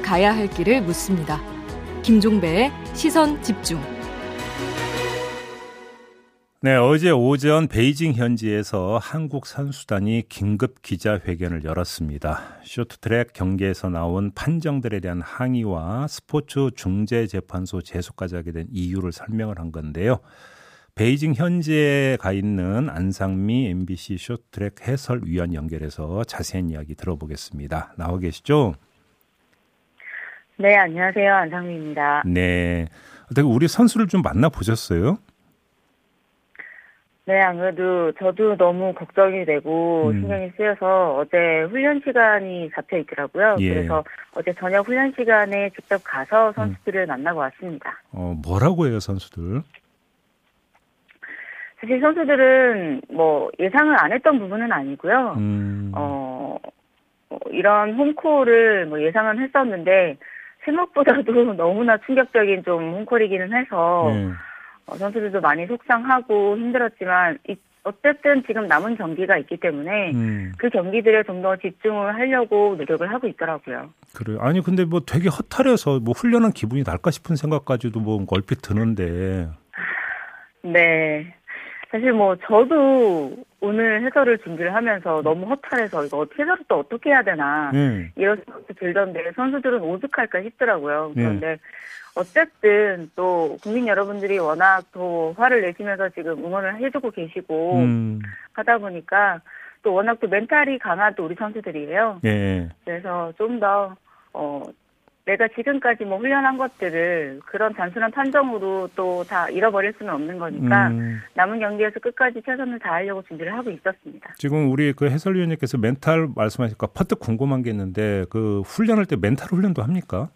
가야 할 길을 묻습니다. 김종배의 시선 집중. 네, 어제 오전 베이징 현지에서 한국 선수단이 긴급 기자회견을 열었습니다. 쇼트트랙 경기에서 나온 판정들에 대한 항의와 스포츠 중재재판소 제소까지 하게 된 이유를 설명을 한 건데요. 베이징 현지에 가 있는 안상미 MBC 쇼트트랙 해설위원 연결해서 자세한 이야기 들어보겠습니다. 나와 계시죠? 네, 안녕하세요. 안상미입니다. 네. 어떻게 우리 선수를 좀 만나 보셨어요? 네, 아무래도 저도 너무 걱정이 되고 음. 신경이 쓰여서 어제 훈련 시간이 잡혀 있더라고요. 예. 그래서 어제 저녁 훈련 시간에 직접 가서 음. 선수들을 음. 만나고 왔습니다. 어, 뭐라고 해요, 선수들? 사실 선수들은 뭐 예상을 안 했던 부분은 아니고요. 음. 어, 뭐 이런 홈콜을 뭐 예상은 했었는데 생각보다도 너무나 충격적인 좀 홈콜이기는 해서 음. 어, 선수들도 많이 속상하고 힘들었지만 이, 어쨌든 지금 남은 경기가 있기 때문에 음. 그 경기들에 좀 더 집중을 하려고 노력을 하고 있더라고요. 그래요. 아니 근데 뭐 되게 허탈해서 뭐 훈련한 기분이 날까 싶은 생각까지도 뭐 얼핏 드는데. 네. 사실 뭐 저도 오늘 해설을 준비를 하면서 너무 허탈해서 이거 해설을 또 어떻게 해야 되나 음. 이런 생각도 들던데 선수들은 오죽할까 싶더라고요. 네. 그런데 음. 어쨌든 또 국민 여러분들이 워낙 또 화를 내시면서 지금 응원을 해주고 계시고 음. 하다 보니까 또 워낙 또 멘탈이 강한 또 우리 선수들이에요. 예. 그래서 좀더 어, 내가 지금까지 뭐 훈련한 것들을 그런 단순한 판정으로 또 다 잃어버릴 수는 없는 거니까 음. 남은 경기에서 끝까지 최선을 다하려고 준비를 하고 있었습니다. 지금 우리 그 해설위원님께서 멘탈 말씀하시니까 퍼뜩 궁금한 게 있는데 그 훈련할 때 멘탈 훈련도 합니까?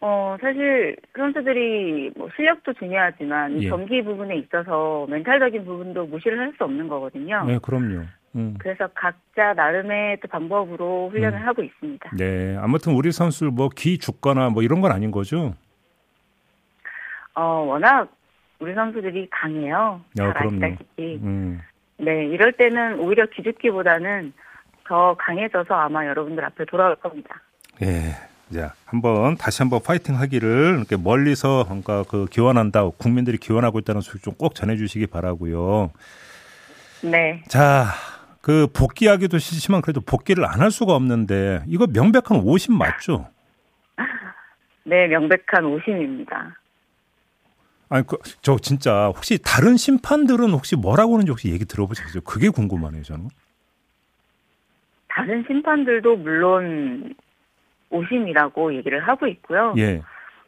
어, 사실 선수들이 뭐 실력도 중요하지만 예. 경기 부분에 있어서 멘탈적인 부분도 무시를 할 수 없는 거거든요. 네, 그럼요. 음. 그래서 각자 나름의 또 방법으로 훈련을 음. 하고 있습니다. 네, 아무튼 우리 선수 뭐기 죽거나 뭐 이런 건 아닌 거죠? 어, 워낙 우리 선수들이 강해요. 잘 아시다시피. 음. 네, 이럴 때는 오히려 기죽기보다는 더 강해져서 아마 여러분들 앞에 돌아올 겁니다. 예. 자, 한번 다시 한번 파이팅 하기를 이렇게 멀리서 뭔가 그 기원한다, 국민들이 기원하고 있다는 소식 좀 꼭 전해 주시기 바라고요. 네. 자, 그 복귀하기도 싫지만 그래도 복귀를 안 할 수가 없는데 이거 명백한 오심 맞죠? 네, 명백한 오심입니다. 아니, 그, 저 진짜 혹시 다른 심판들은 혹시 뭐라고 하는지 혹시 얘기 들어보셨어요? 그게 궁금하네요, 저는. 다른 심판들도 물론 오심이라고 얘기를 하고 있고요. 예.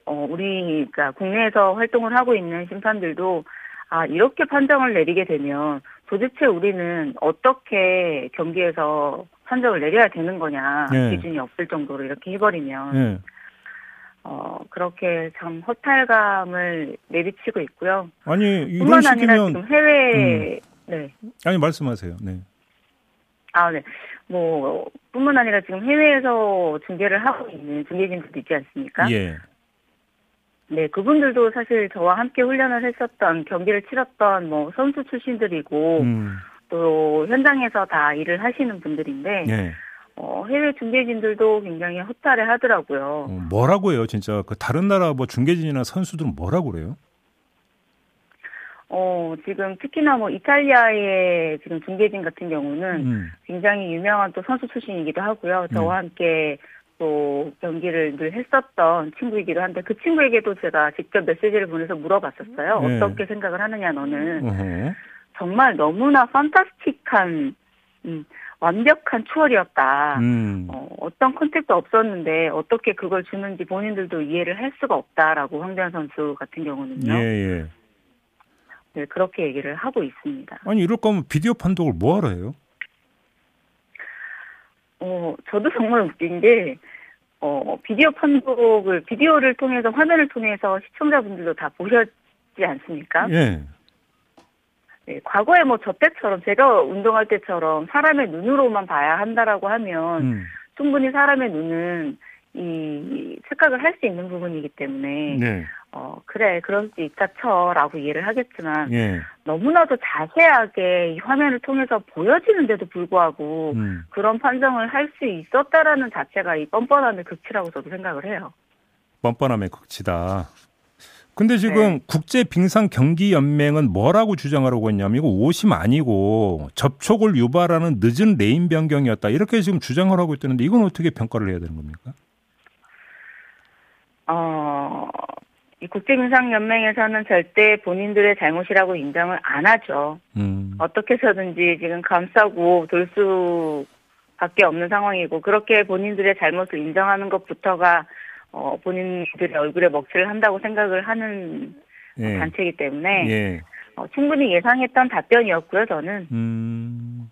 어, 우리, 그러니까 국내에서 활동을 하고 있는 심판들도 아, 이렇게 판정을 내리게 되면 도대체 우리는 어떻게 경기에서 판정을 내려야 되는 거냐. 예. 기준이 없을 정도로 이렇게 해버리면. 예. 어, 그렇게 참 허탈감을 내비치고 있고요. 아니, 이런 식이면. 지금 해외, 음. 네. 아니, 말씀하세요. 네. 아, 네. 뭐 뿐만 아니라 지금 해외에서 중계를 하고 있는 중계진들도 있지 않습니까? 예. 네, 그분들도 사실 저와 함께 훈련을 했었던 경기를 치렀던 뭐 선수 출신들이고 음. 또 현장에서 다 일을 하시는 분들인데 예. 어, 해외 중계진들도 굉장히 허탈해 하더라고요. 어, 뭐라고 해요, 진짜? 그 다른 나라 뭐 중계진이나 선수들은 뭐라고 그래요? 어, 지금 특히나 뭐 이탈리아의 지금 중계진 같은 경우는 음. 굉장히 유명한 또 선수 출신이기도 하고요. 저와 음. 함께 또 경기를 늘 했었던 친구이기도 한데 그 친구에게도 제가 직접 메시지를 보내서 물어봤었어요. 네. 어떻게 생각을 하느냐 너는. 어허. 정말 너무나 fantastic한 음, 완벽한 추월이었다. 음. 어, 어떤 contact도 없었는데 어떻게 그걸 주는지 본인들도 이해를 할 수가 없다라고 황대헌 선수 같은 경우는요. 예, 예. 네, 그렇게 얘기를 하고 있습니다. 아니, 이럴 거면 비디오 판독을 뭐하러 해요? 어, 저도 정말 웃긴 게, 어, 비디오 판독을, 비디오를 통해서, 화면을 통해서 시청자분들도 다 보셨지 않습니까? 예. 네, 과거에 뭐 저 때처럼, 제가 운동할 때처럼 사람의 눈으로만 봐야 한다라고 하면, 음. 충분히 사람의 눈은 이 착각을 할 수 있는 부분이기 때문에 네. 어, 그래, 그럴 수 있다 쳐라고 이해를 하겠지만, 예. 너무나도 자세하게 이 화면을 통해서 보여지는데도 불구하고, 음. 그런 판정을 할 수 있었다라는 자체가 이 뻔뻔함의 극치라고 저도 생각을 해요. 뻔뻔함의 극치다. 근데 지금 네. 국제 빙상 경기 연맹은 뭐라고 주장하고 있냐면 이거 오심 아니고 접촉을 유발하는 늦은 레인 변경이었다 이렇게 지금 주장을 하고 있다는데 이건 어떻게 평가를 해야 되는 겁니까? 어, 이 국제빙상연맹에서는 절대 본인들의 잘못이라고 인정을 안 하죠. 음. 어떻게 해서든지 지금 감싸고 돌 수밖에 없는 상황이고 그렇게 본인들의 잘못을 인정하는 것부터가 어, 본인들의 얼굴에 먹칠을 한다고 생각을 하는 예. 단체이기 때문에 예. 어, 충분히 예상했던 답변이었고요. 저는. 음,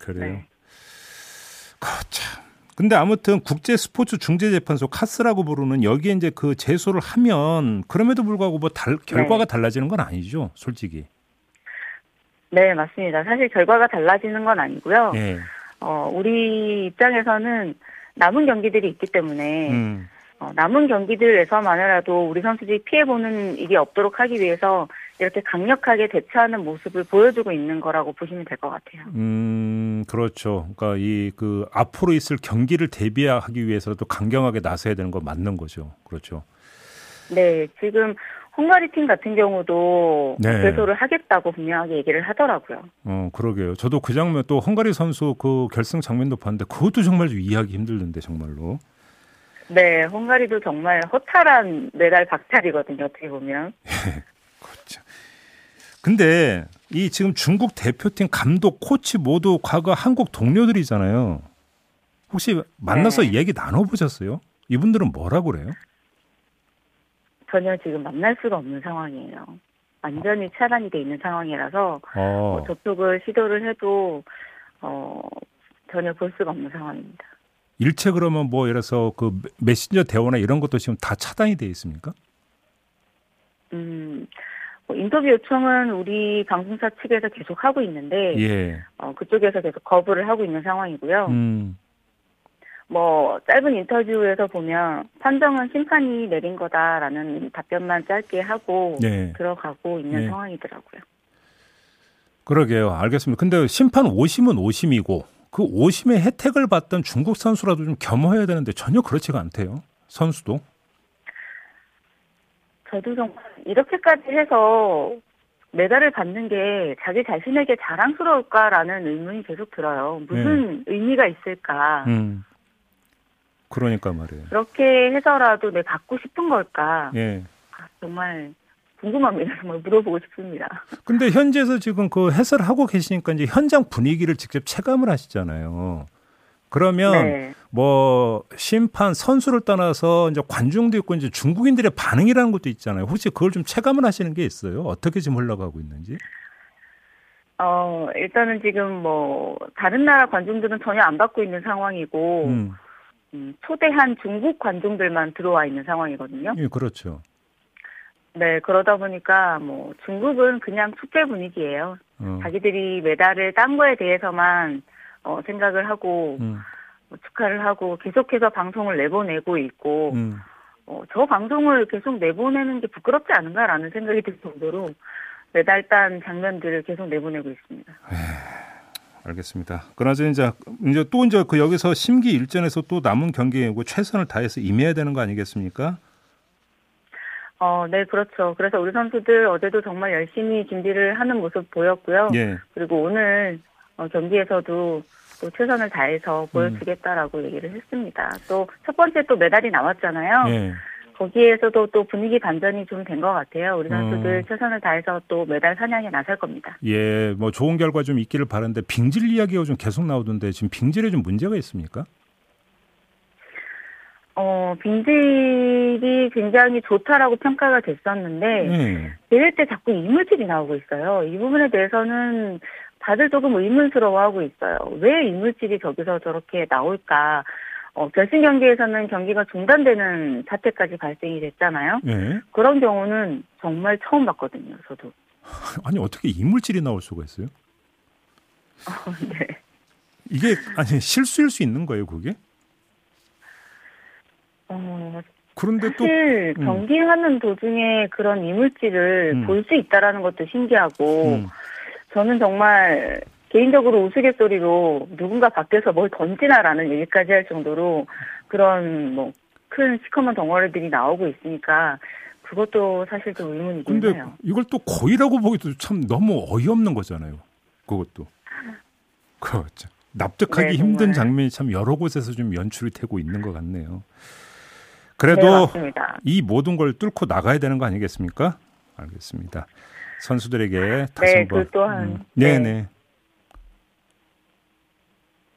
그래요. 네. 아, 참. 근데 아무튼 국제 스포츠 중재 재판소 카스라고 부르는 여기에 이제 그 제소를 하면 그럼에도 불구하고 뭐 달, 결과가 네. 달라지는 건 아니죠, 솔직히. 네, 맞습니다. 사실 결과가 달라지는 건 아니고요. 네. 어, 우리 입장에서는 남은 경기들이 있기 때문에 음. 어, 남은 경기들에서만이라도 우리 선수들이 피해 보는 일이 없도록 하기 위해서 이렇게 강력하게 대처하는 모습을 보여주고 있는 거라고 보시면 될 것 같아요. 음, 그렇죠. 그러니까 이 그 앞으로 있을 경기를 대비하기 위해서도 강경하게 나서야 되는 건 맞는 거죠. 그렇죠. 네, 지금 헝가리 팀 같은 경우도 네. 배소를 하겠다고 분명하게 얘기를 하더라고요. 어, 그러게요. 저도 그 장면 또 헝가리 선수 그 결승 장면도 봤는데 그것도 정말 이해하기 힘들던데 정말로. 네, 헝가리도 정말 허탈한 메달 박탈이거든요. 어떻게 보면. 그렇죠. 근데 이 지금 중국 대표팀 감독, 코치 모두 과거 한국 동료들이잖아요. 혹시 만나서 네. 얘기 나눠보셨어요? 이분들은 뭐라 그래요? 전혀 지금 만날 수가 없는 상황이에요. 완전히 차단이 돼 있는 상황이라서 어. 어, 접촉을 시도를 해도 어, 전혀 볼 수가 없는 상황입니다. 일체 그러면 뭐 예를 들어서 그 메신저 대화나 이런 것도 지금 다 차단이 돼 있습니까? 음, 뭐 인터뷰 요청은 우리 방송사 측에서 계속 하고 있는데, 예. 어, 그쪽에서 계속 거부를 하고 있는 상황이고요. 음. 뭐 짧은 인터뷰에서 보면 판정은 심판이 내린 거다라는 답변만 짧게 하고 네. 들어가고 있는 네. 상황이더라고요. 그러게요. 알겠습니다. 근데 심판 오심은 오심이고 그 오심의 혜택을 받던 중국 선수라도 좀 겸허해야 되는데 전혀 그렇지가 않대요. 선수도. 저도 정말 이렇게까지 해서 메달을 받는 게 자기 자신에게 자랑스러울까라는 의문이 계속 들어요. 무슨 네. 의미가 있을까? 음. 그러니까 말이에요. 그렇게 해서라도 내 받고 싶은 걸까? 예. 아, 정말 궁금합니다. 정말 물어보고 싶습니다. 근데 현지에서 지금 그 해설을 하고 계시니까 이제 현장 분위기를 직접 체감을 하시잖아요. 그러면 네. 뭐 심판 선수를 떠나서 이제 관중도 있고 이제 중국인들의 반응이라는 것도 있잖아요. 혹시 그걸 좀 체감을 하시는 게 있어요? 어떻게 지금 흘러가고 있는지? 어 일단은 지금 뭐 다른 나라 관중들은 전혀 안 받고 있는 상황이고 음. 음, 초대한 중국 관중들만 들어와 있는 상황이거든요. 예, 그렇죠. 네, 그러다 보니까 뭐 중국은 그냥 축제 분위기예요. 어. 자기들이 메달을 딴 거에 대해서만 어, 생각을 하고 음. 뭐 축하를 하고 계속해서 방송을 내보내고 있고 음. 어, 저 방송을 계속 내보내는 게 부끄럽지 않은가라는 생각이 들 정도로 메달 딴 장면들을 계속 내보내고 있습니다. 에이, 알겠습니다. 그나저나 이제 이제 또 이제 그 여기서 심기 일전에서 또 남은 경기에 최선을 다해서 임해야 되는 거 아니겠습니까? 어, 네, 그렇죠. 그래서 우리 선수들 어제도 정말 열심히 준비를 하는 모습 보였고요. 예. 그리고 오늘 어, 경기에서도 또 최선을 다해서 보여주겠다라고 음. 얘기를 했습니다. 또 첫 번째 또 메달이 나왔잖아요. 예. 거기에서도 또 분위기 반전이 좀 된 것 같아요. 우리 선수들 어. 최선을 다해서 또 메달 사냥에 나설 겁니다. 예, 뭐 좋은 결과 좀 있기를 바라는데 빙질 이야기가 좀 계속 나오던데 지금 빙질에 좀 문제가 있습니까? 어, 빙질이 굉장히 좋다라고 평가가 됐었는데, 음. 대회 때 자꾸 이물질이 나오고 있어요. 이 부분에 대해서는 다들 조금 의문스러워하고 있어요. 왜 이물질이 저기서 저렇게 나올까? 어, 결승 경기에서는 경기가 중단되는 사태까지 발생이 됐잖아요. 네. 그런 경우는 정말 처음 봤거든요, 저도. 아니, 어떻게 이물질이 나올 수가 있어요? 어, 네. 이게, 아니, 실수일 수 있는 거예요, 그게? 어, 그런데 또 사실 음. 경기하는 도중에 그런 이물질을 음. 볼수 있다라는 것도 신기하고 음. 저는 정말 개인적으로 우스갯소리로 누군가 밖에서 뭘 던지나라는 얘기까지 할 정도로 그런 뭐 큰 시커먼 덩어리들이 나오고 있으니까 그것도 사실 좀 의문이긴 근데 해요. 이걸 또 거의라고 보기도 참 너무 어이없는 거잖아요. 그것도. 그렇죠. 납득하기 네, 힘든 장면이 참 여러 곳에서 좀 연출이 되고 있는 것 같네요. 그래도 네, 이 모든 걸 뚫고 나가야 되는 거 아니겠습니까? 알겠습니다. 선수들에게 다시 네, 한번 그 또한 음, 네, 네.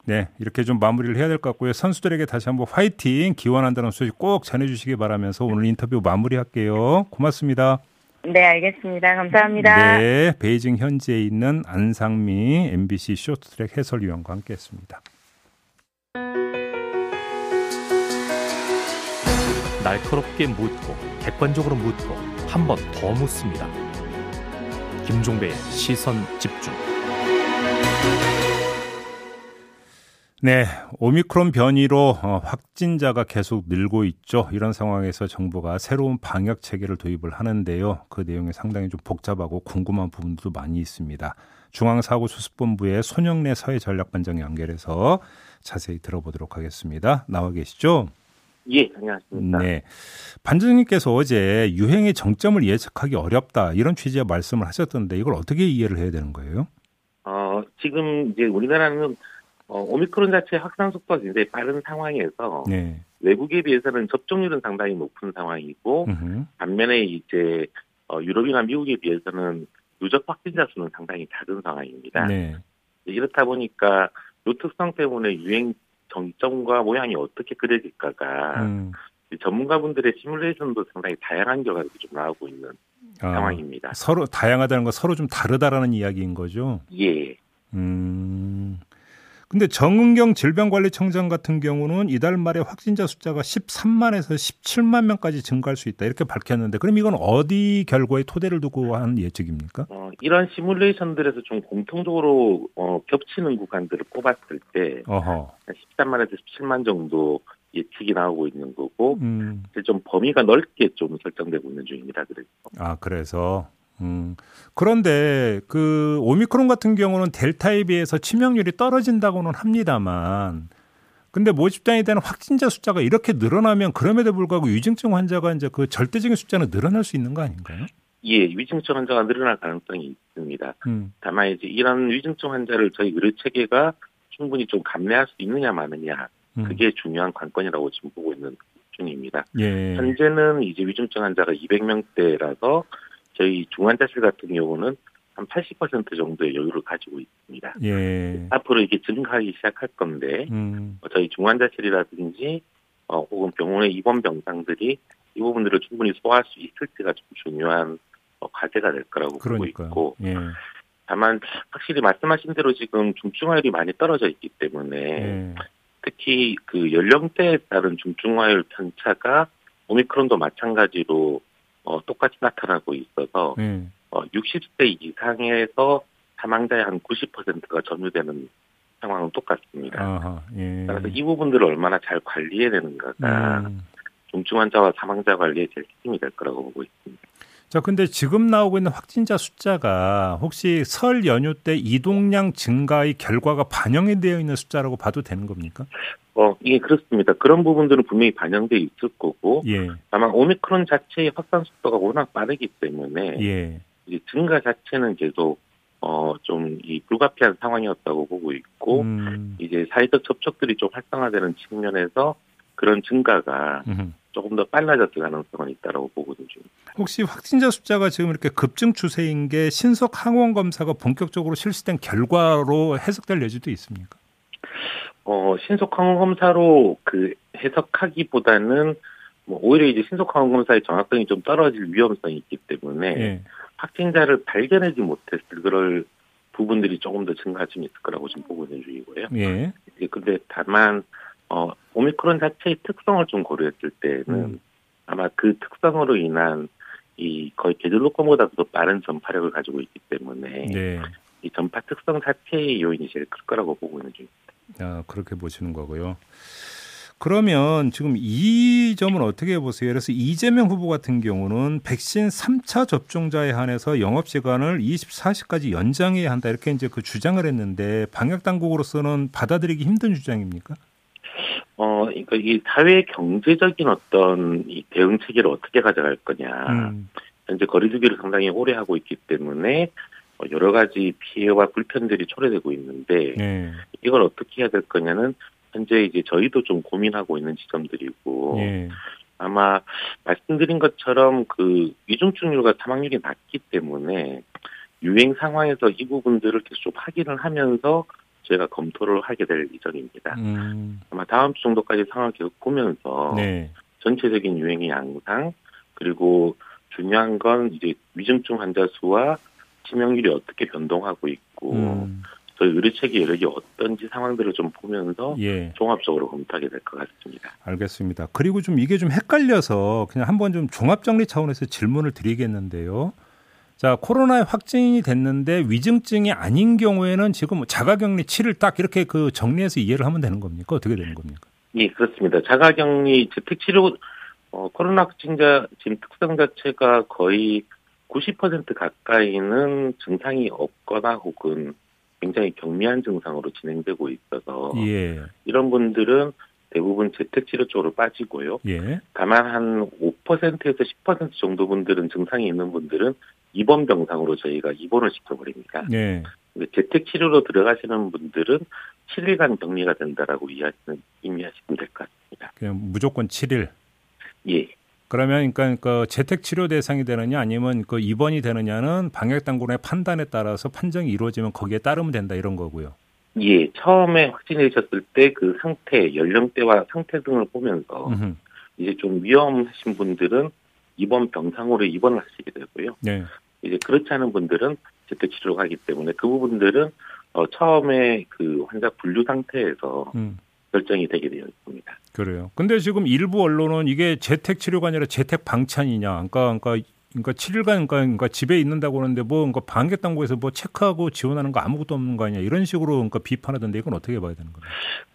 네, 이렇게 좀 마무리를 해야 될 것 같고요. 선수들에게 다시 한번 화이팅 기원한다는 소식 꼭 전해주시기 바라면서 오늘 인터뷰 마무리할게요. 고맙습니다. 네, 알겠습니다. 감사합니다. 네, 베이징 현지에 있는 안상미 MBC 쇼트트랙 해설위원과 함께했습니다. 날카롭게 묻고 객관적으로 묻고 한 번 더 묻습니다. 김종배의 시선 집중. 네, 오미크론 변이로 어, 확진자가 계속 늘고 있죠. 이런 상황에서 정부가 새로운 방역 체계를 도입을 하는데요. 그 내용이 상당히 좀 복잡하고 궁금한 부분도 많이 있습니다. 중앙사고수습본부의 손영래 사회전략반장 연결해서 자세히 들어보도록 하겠습니다. 나와 계시죠? 예, 안녕하십니까. 네. 반장님께서 어제 유행의 정점을 예측하기 어렵다 이런 취지의 말씀을 하셨던데 이걸 어떻게 이해를 해야 되는 거예요? 어, 지금 이제 우리나라는 어, 오미크론 자체 확산 속도가 굉장히 빠른 상황에서 네. 외국에 비해서는 접종률은 상당히 높은 상황이고 으흠. 반면에 이제 어, 유럽이나 미국에 비해서는 누적 확진자 수는 상당히 작은 상황입니다. 네. 이렇다 보니까 이 특성 때문에 유행 정점과 모양이 어떻게 그려질까가 음. 전문가분들의 시뮬레이션도 상당히 다양한 결과들이 좀 나오고 있는 아, 상황입니다. 서로 다양하다는 건 서로 좀 다르다라는 이야기인 거죠? 예. 음. 근데 정은경 질병관리청장 같은 경우는 이달 말에 확진자 숫자가 13만에서 17만 명까지 증가할 수 있다 이렇게 밝혔는데 그럼 이건 어디 결과에 토대를 두고 한 예측입니까? 어, 이런 시뮬레이션들에서 좀 공통적으로 어, 겹치는 구간들을 꼽았을 때 어허. 13만에서 17만 정도 예측이 나오고 있는 거고 음. 좀 범위가 넓게 좀 설정되고 있는 중입니다. 그래서 아 그래서 음. 그런데 그 오미크론 같은 경우는 델타에 비해서 치명률이 떨어진다고는 합니다만 근데 모집단에 대한 확진자 숫자가 이렇게 늘어나면 그럼에도 불구하고 위중증 환자가 이제 그 절대적인 숫자는 늘어날 수 있는 거 아닌가요? 예, 위중증 환자가 늘어날 가능성이 있습니다. 음. 다만 이제 이런 위중증 환자를 저희 의료 체계가 충분히 좀 감내할 수 있느냐 마느냐 음. 그게 중요한 관건이라고 지금 보고 있는 중입니다. 예. 현재는 이제 위중증 환자가 200명대라서 저희 중환자실 같은 경우는 한 80% 정도의 여유를 가지고 있습니다. 예. 앞으로 이게 증가하기 시작할 건데 음. 어, 저희 중환자실이라든지 어, 혹은 병원의 입원 병상들이 이 부분들을 충분히 소화할 수 있을지가 좀 중요한 어, 과제가 될 거라고 그러니까요. 보고 있고 예. 다만 확실히 말씀하신 대로 지금 중증화율이 많이 떨어져 있기 때문에 예. 특히 그 연령대에 따른 중증화율 편차가 오미크론도 마찬가지로 어, 똑같이 나타나고 있어서 음. 어, 60세 이상에서 사망자의 한 90%가 점유되는 상황은 똑같습니다. 아하, 예. 그래서 이 부분들을 얼마나 잘 관리해내는가가 음. 중증 환자와 사망자 관리에 제일 핵심이 될 거라고 보고 있습니다. 자, 근데 지금 나오고 있는 확진자 숫자가 혹시 설 연휴 때 이동량 증가의 결과가 반영이 되어 있는 숫자라고 봐도 되는 겁니까? 어, 예, 그렇습니다. 그런 부분들은 분명히 반영돼 있을 거고, 예. 다만 오미크론 자체의 확산 속도가 워낙 빠르기 때문에, 예. 이제 증가 자체는 계속 어, 좀, 이 불가피한 상황이었다고 보고 있고, 음. 이제 사회적 접촉들이 좀 활성화되는 측면에서 그런 증가가 음흠. 조금 더 빨라졌을 가능성은 있다고 보거든요. 혹시 확진자 숫자가 지금 이렇게 급증 추세인 게 신속 항원 검사가 본격적으로 실시된 결과로 해석될 여지도 있습니까? 어, 신속 항원 검사로 그 해석하기보다는 뭐 오히려 이제 신속 항원 검사의 정확성이 좀 떨어질 위험성이 있기 때문에 예. 확진자를 발견하지 못했을 그럴 부분들이 조금 더 증가할 수 있을 거라고 지금 보고 있는 중이고요. 예. 근데 다만 어, 오미크론 자체의 특성을 좀 고려했을 때는 음. 아마 그 특성으로 인한 이 거의 계절로권보다도 빠른 전파력을 가지고 있기 때문에 네. 이 전파 특성 자체의 요인이 제일 클 거라고 보고 있는 중입니다. 아, 그렇게 보시는 거고요. 그러면 지금 이 점은 어떻게 보세요? 그래서 이재명 후보 같은 경우는 백신 3차 접종자에 한해서 영업 시간을 24시까지 연장해야 한다 이렇게 이제 그 주장을 했는데 방역 당국으로서는 받아들이기 힘든 주장입니까? 어, 그러니까 이 사회 경제적인 어떤 이 대응 체계를 어떻게 가져갈 거냐. 음. 현재 거리두기를 상당히 오래 하고 있기 때문에 뭐 여러 가지 피해와 불편들이 초래되고 있는데 네. 이걸 어떻게 해야 될 거냐는 현재 이제 저희도 좀 고민하고 있는 지점들이고 네. 아마 말씀드린 것처럼 그 위중증률과 사망률이 낮기 때문에 유행 상황에서 이 부분들을 계속 확인을 하면서 저희가 검토를 하게 될 예정입니다. 음. 아마 다음 주 정도까지 상황을 계속 보면서 네. 전체적인 유행의 양상 그리고 중요한 건 이제 위중증 환자 수와 치명률이 어떻게 변동하고 있고 음. 저희 의료 체계 여력이 어떤지 상황들을 좀 보면서 예. 종합적으로 검토하게 될 것 같습니다. 알겠습니다. 그리고 좀 이게 좀 헷갈려서 그냥 한번 좀 종합 정리 차원에서 질문을 드리겠는데요. 자, 코로나에 확진이 됐는데 위중증이 아닌 경우에는 지금 자가격리 7일 딱 이렇게 그 정리해서 이해를 하면 되는 겁니까? 어떻게 되는 겁니까? 예, 그렇습니다. 자가격리 재택치료 어, 코로나 확진자 지금 특성 자체가 거의 90% 가까이는 증상이 없거나 혹은 굉장히 경미한 증상으로 진행되고 있어서 예. 이런 분들은 대부분 재택치료 쪽으로 빠지고요. 예. 다만 한 5%에서 10% 정도 분들은 증상이 있는 분들은 입원 병상으로 저희가 입원을 시켜버립니다. 예. 재택치료로 들어가시는 분들은 7일간 격리가 된다라고 이해하시면, 의미하시면 될 것 같습니다. 그냥 무조건 7일? 예. 그러면 그러니까 그 재택 치료 대상이 되느냐 아니면 그 입원이 되느냐는 방역 당국의 판단에 따라서 판정이 이루어지면 거기에 따르면 된다 이런 거고요. 예, 처음에 확진되셨을 때 그 상태, 연령대와 상태 등을 보면서 음흠. 이제 좀 위험하신 분들은 입원 병상으로 입원을 하시게 되고요. 네. 이제 그렇지 않은 분들은 재택 치료를 하기 때문에 그 부분들은 어, 처음에 그 환자 분류 상태에서 음. 결정이 되게 되어 있습니다. 그래요. 근데 지금 일부 언론은 이게 재택 치료가 아니라 재택 방찬이냐. 그러니까 그러니까 그러니까 7일간 그러니까, 그러니까 집에 있는다고 하는데 뭐 그러니까 방역 당국에서 뭐 체크하고 지원하는 거 아무것도 없는 거 아니냐 이런 식으로 그러니까 비판하던데 이건 어떻게 봐야 되는 거예요?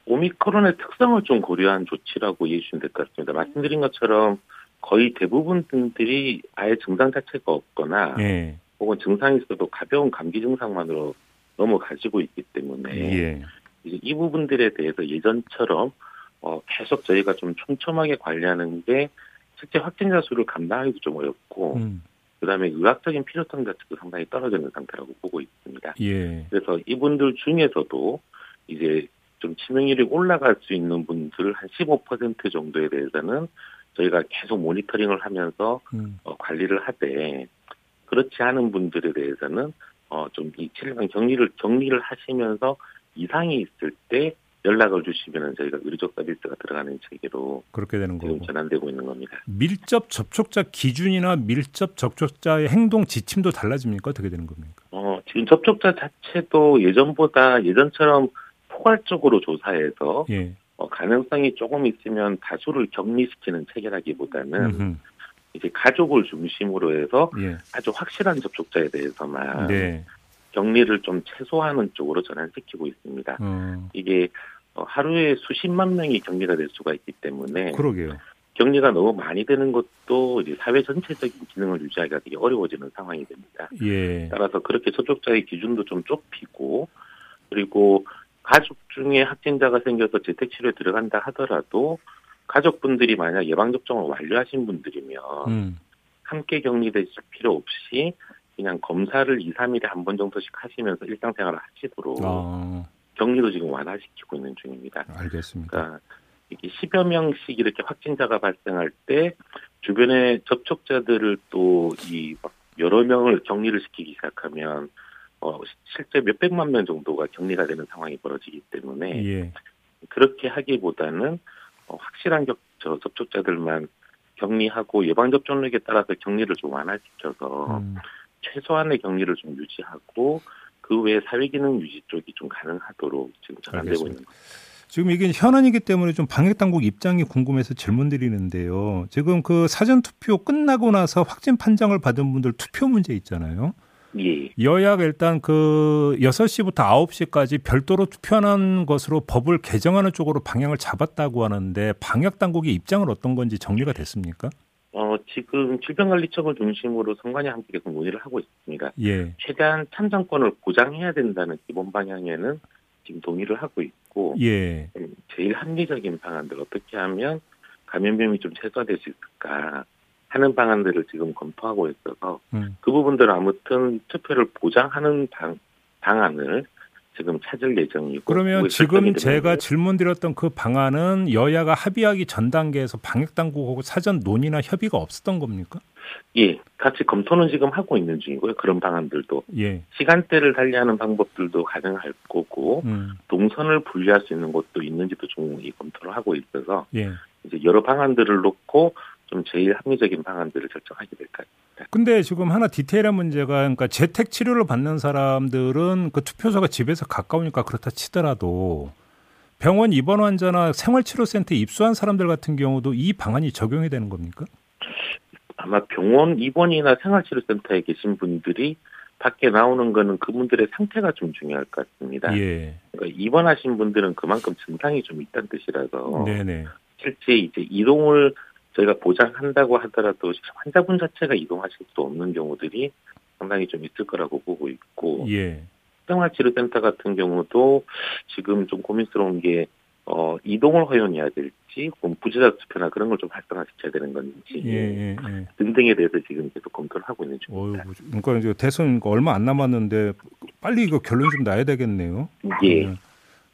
오미크론의 특성을 좀 고려한 조치라고 이해해 주시면 될 것 같습니다. 말씀드린 것처럼 거의 대부분 분들이 아예 증상 자체가 없거나 예. 혹은 증상이 있어도 가벼운 감기 증상만으로 넘어가지고 있기 때문에 예. 이 부분들에 대해서 예전처럼 어, 계속 저희가 좀 촘촘하게 관리하는 게 실제 확진자 수를 감당하기도 좀 어렵고 음. 그다음에 의학적인 필요성 자체도 상당히 떨어지는 상태라고 보고 있습니다. 예. 그래서 이분들 중에서도 이제 좀 치명률이 올라갈 수 있는 분들 한 15% 정도에 대해서는 저희가 계속 모니터링을 하면서 음. 어, 관리를 하되 그렇지 않은 분들에 대해서는 어, 좀이 7일간 격리를 격리를 하시면서 이상이 있을 때 연락을 주시면 저희가 의료적 서비스가 들어가는 체계로 그렇게 되는 지금 거고 전환되고 있는 겁니다. 밀접 접촉자 기준이나 밀접 접촉자의 행동 지침도 달라집니까? 어떻게 되는 겁니까? 어, 지금 접촉자 자체도 예전보다 예전처럼 포괄적으로 조사해서 예. 어, 가능성이 조금 있으면 다수를 격리시키는 체계라기보다는 음흠. 이제 가족을 중심으로 해서 예. 아주 확실한 접촉자에 대해서만 네. 격리를 좀 최소화하는 쪽으로 전환시키고 있습니다. 음. 이게 어, 하루에 수십만 명이 격리가 될 수가 있기 때문에 그러게요. 격리가 너무 많이 되는 것도 이제 사회 전체적인 기능을 유지하기가 되게 어려워지는 상황이 됩니다. 예. 따라서 그렇게 접촉자의 기준도 좀 좁히고 그리고 가족 중에 확진자가 생겨서 재택치료에 들어간다 하더라도 가족분들이 만약 예방접종을 완료하신 분들이면 음. 함께 격리되실 필요 없이 그냥 검사를 2, 3일에 한 번 정도씩 하시면서 일상생활을 하시도록 아. 격리도 지금 완화시키고 있는 중입니다. 알겠습니다. 그러니까 이게 10여 명씩 이렇게 확진자가 발생할 때 주변의 접촉자들을 또 이 여러 명을 격리를 시키기 시작하면 어 실제 몇 백만 명 정도가 격리가 되는 상황이 벌어지기 때문에 예. 그렇게 하기보다는 어, 확실한 격, 저, 접촉자들만 격리하고 예방 접종력에 따라서 격리를 좀 완화시켜서 음. 최소한의 격리를 좀 유지하고 그 외에 사회 기능 유지 쪽이 좀 가능하도록 지금 전환되고 있는 겁니다. 지금 이게 현안이기 때문에 좀 방역 당국 입장이 궁금해서 질문 드리는데요. 지금 그 사전 투표 끝나고 나서 확진 판정을 받은 분들 투표 문제 있잖아요. 예. 여야가 일단 그 6시부터 9시까지 별도로 투표하는 것으로 법을 개정하는 쪽으로 방향을 잡았다고 하는데 방역 당국의 입장은 어떤 건지 정리가 됐습니까? 어, 지금 질병관리청을 중심으로 선관위 함께 계속 논의를 하고 있습니다. 예. 최대한 참정권을 보장해야 된다는 기본 방향에는 지금 동의를 하고 있고, 예. 음, 제일 합리적인 방안들 어떻게 하면 감염병이 좀 최소화될 수 있을까 하는 방안들을 지금 검토하고 있어서 음. 그 부분들은 아무튼 투표를 보장하는 방, 방안을 지금 찾을 예정이고 그러면 지금 제가 질문드렸던 그 방안은 여야가 합의하기 전 단계에서 방역 당국하고 사전 논의나 협의가 없었던 겁니까? 예, 같이 검토는 지금 하고 있는 중이고요. 그런 방안들도 예. 시간대를 달리하는 방법들도 가능할 거고 음. 동선을 분리할 수 있는 것도 있는지도 좀 검토를 하고 있어서 예. 이제 여러 방안들을 놓고 좀 제일 합리적인 방안들을 결정하게 될 것 같습니다. 근데 지금 하나 디테일한 문제가 그러니까 재택 치료를 받는 사람들은 그 투표소가 집에서 가까우니까 그렇다 치더라도 병원 입원 환자나 생활치료센터에 입소한 사람들 같은 경우도 이 방안이 적용이 되는 겁니까? 아마 병원 입원이나 생활치료센터에 계신 분들이 밖에 나오는 거는 그분들의 상태가 좀 중요할 것 같습니다. 예. 그러니까 입원하신 분들은 그만큼 증상이 좀 있다는 뜻이라서 네네. 실제 이제 이동을 저희가 보장한다고 하더라도 환자분 자체가 이동하실 수 없는 경우들이 상당히 좀 있을 거라고 보고 있고 예. 생활치료센터 같은 경우도 지금 좀 고민스러운 게 어, 이동을 허용해야 될지, 혹은 부재자 투표나 그런 걸 좀 활성화시켜야 되는 건지, 예, 예, 예. 등등에 대해서 지금 계속 검토를 하고 있는 중입니다. 어휴, 그러니까 이제 대선 얼마 안 남았는데 빨리 이거 결론 좀 나야 되겠네요. 예.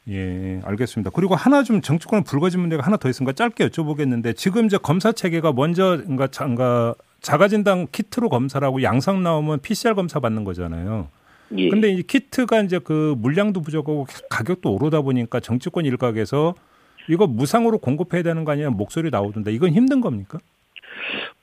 네. 예, 알겠습니다. 그리고 하나 좀 정치권은 불거진 문제가 하나 더 있으니까 짧게 여쭤보겠는데 지금 이제 검사 체계가 먼저 그러니까 자가진단 키트로 검사를 하고 양상 나오면 PCR 검사 받는 거잖아요. 예. 근데 이 키트가 이제 그 물량도 부족하고 가격도 오르다 보니까 정치권 일각에서 이거 무상으로 공급해야 되는 거 아니냐 목소리 나오던데 이건 힘든 겁니까?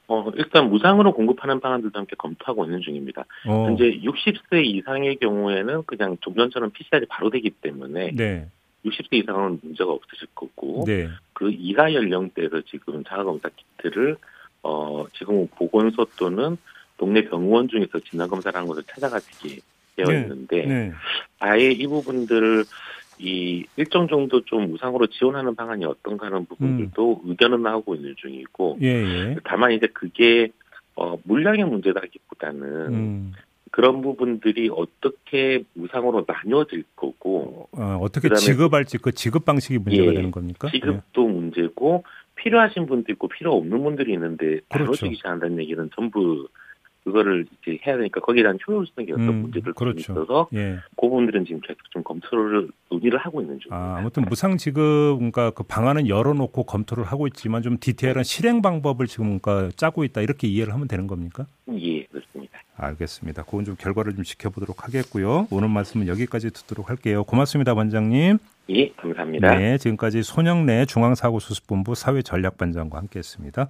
어, 일단 무상으로 공급하는 방안들도 함께 검토하고 있는 중입니다. 어. 현재 60세 이상의 경우에는 그냥 좀 전처럼 PCR이 바로 되기 때문에 네. 60세 이상은 문제가 없으실 거고 네. 그 이하 연령대에서 지금 자가검사 키트를 어, 지금 보건소 또는 동네 병원 중에서 진단검사를 하는 것을 찾아가시게 되어 네. 있는데 네. 아예 이 부분들을 이 일정 정도 좀 무상으로 지원하는 방안이 어떤가 하는 부분들도 음. 의견은 나오고 있는 중이고 예, 예. 다만 이제 그게 어 물량의 문제다기보다는 음. 그런 부분들이 어떻게 무상으로 나뉘어질 거고 어, 어떻게 지급할지 그 지급 방식이 문제가 예, 되는 겁니까? 지급도 예. 문제고 필요하신 분도 있고 필요 없는 분들이 있는데 그렇죠. 나눠주기 잘한다는 얘기는 전부 그거를 이제 해야 되니까 거기에 대한 효율성이 어떤 음, 문제들 그렇죠. 있어서 예. 그 부분들은 지금 계속 좀 검토를 논의를 하고 있는 중입니다. 아, 아무튼 무상 지급 그러니까 그 방안은 열어놓고 검토를 하고 있지만 좀 디테일한 실행 방법을 지금 그러니까 짜고 있다 이렇게 이해를 하면 되는 겁니까? 예, 그렇습니다. 알겠습니다. 그건 좀 결과를 좀 지켜보도록 하겠고요. 오늘 말씀은 여기까지 듣도록 할게요. 고맙습니다, 반장님. 예, 감사합니다. 네, 지금까지 손영래 중앙사고수습본부 사회전략반장과 함께했습니다.